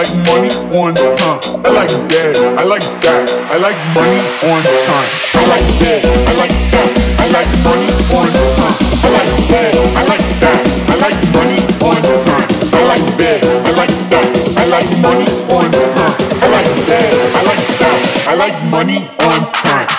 like money on time. I like gas. I like stacks. I like money on time. I like gas. I like stacks. I like money on time. I like gas. I like stacks. I like money on time. I like gas. I like stacks. I like money on time. I like gas. I like stacks. I like money on time.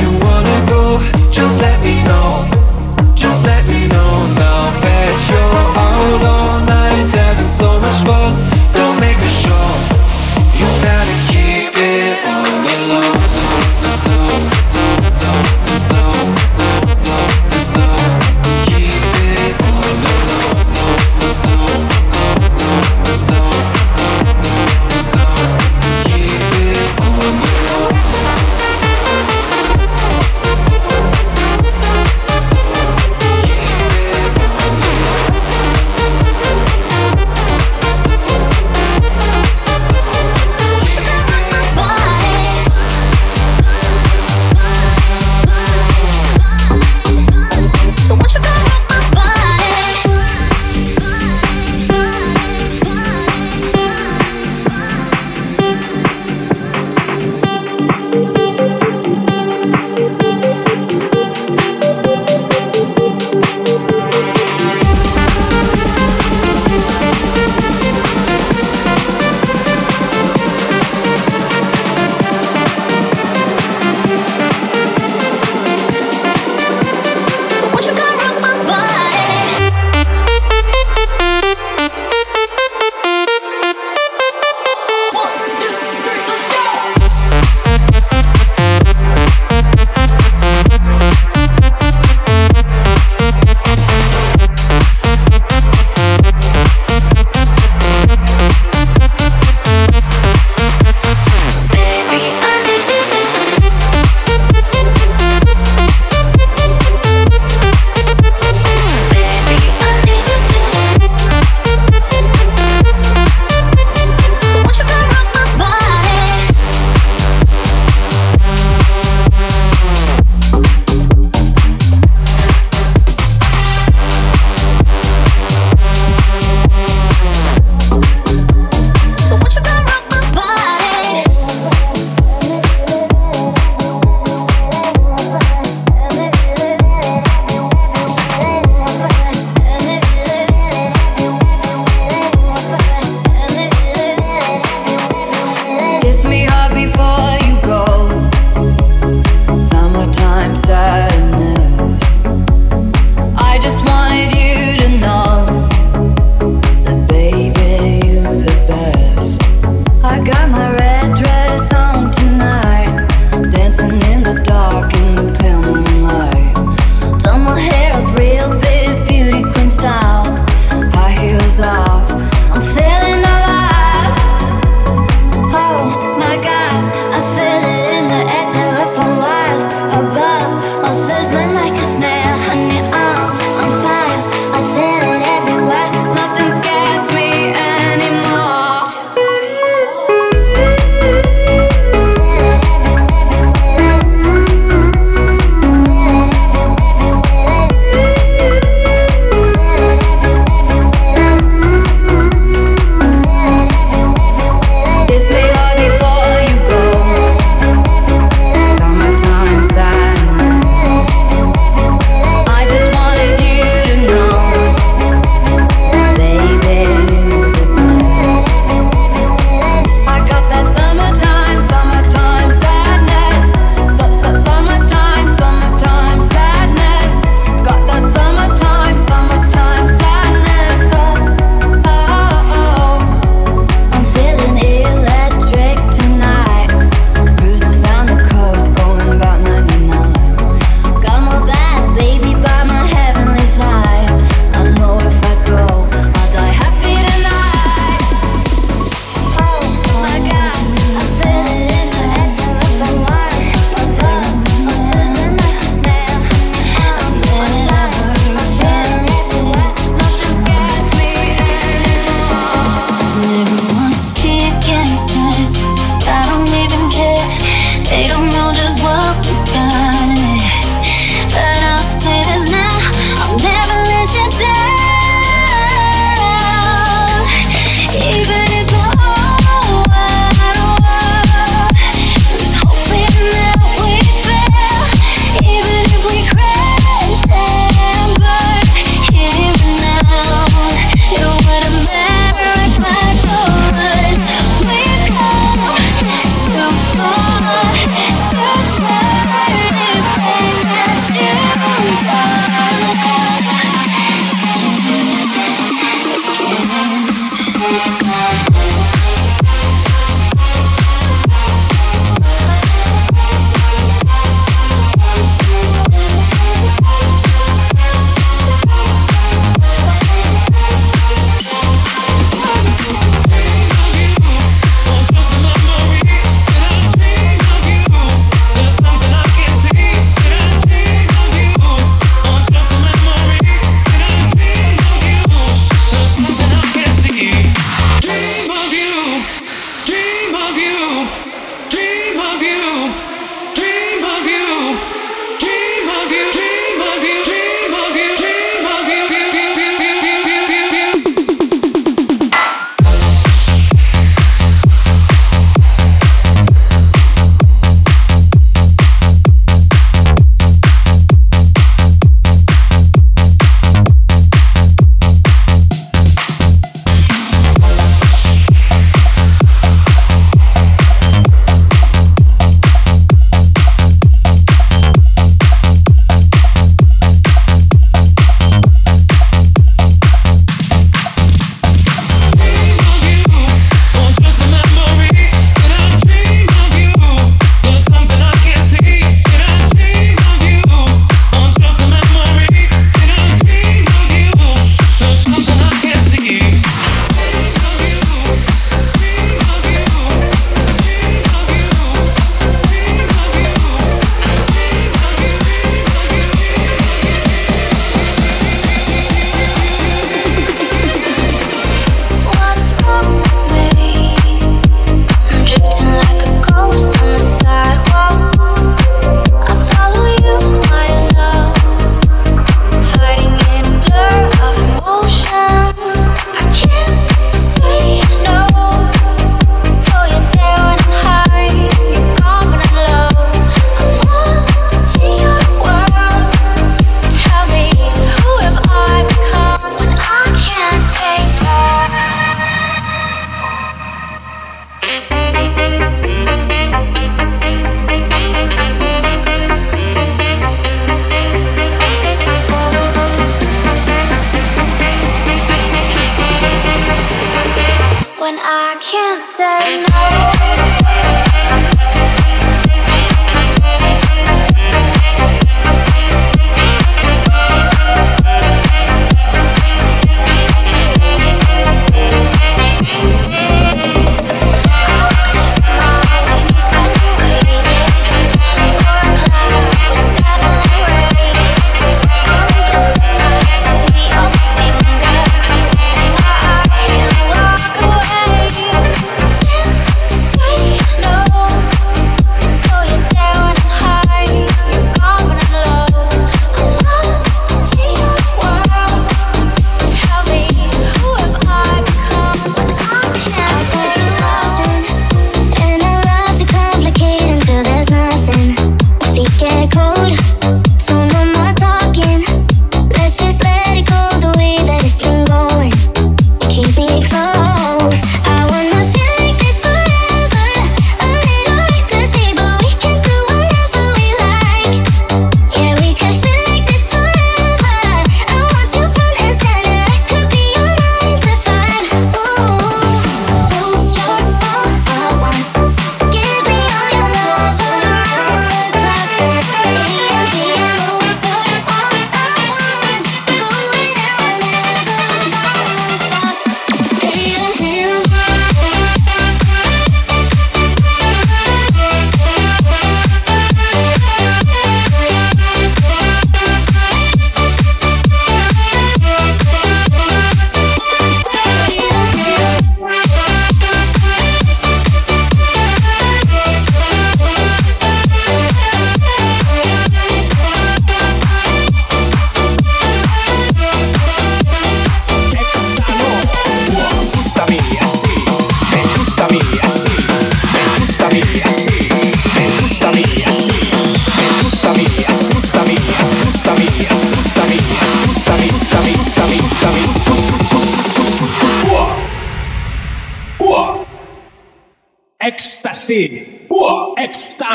you want.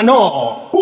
Me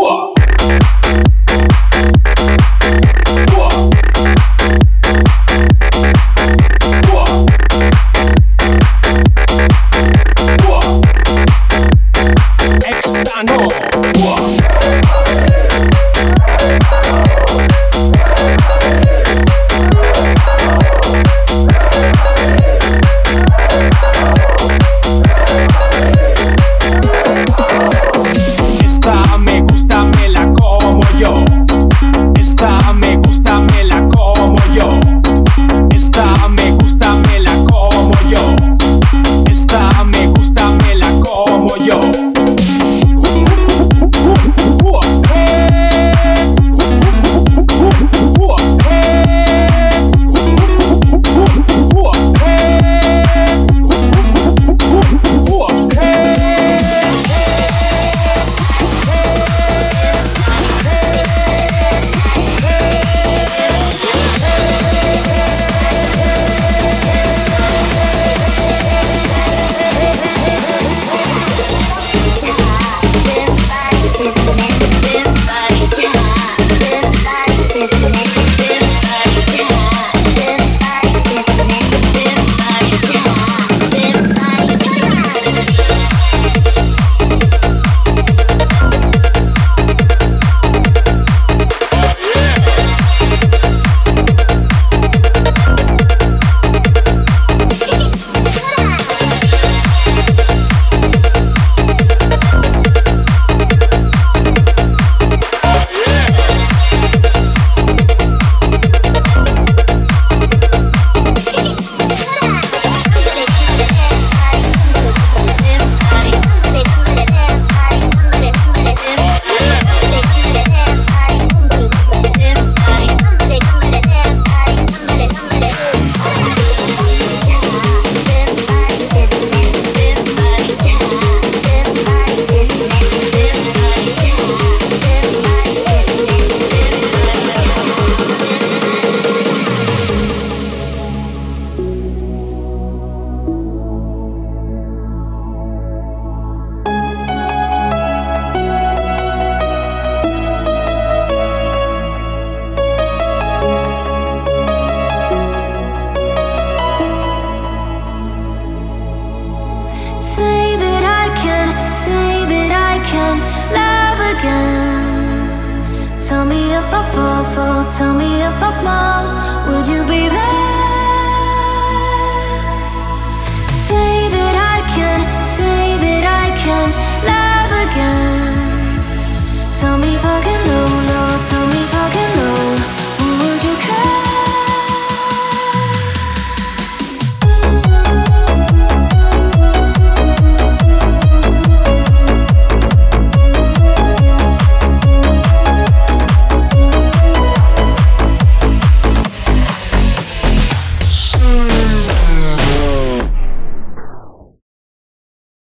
Tell me if I fall, fall. Tell me if I fall. Would you be there?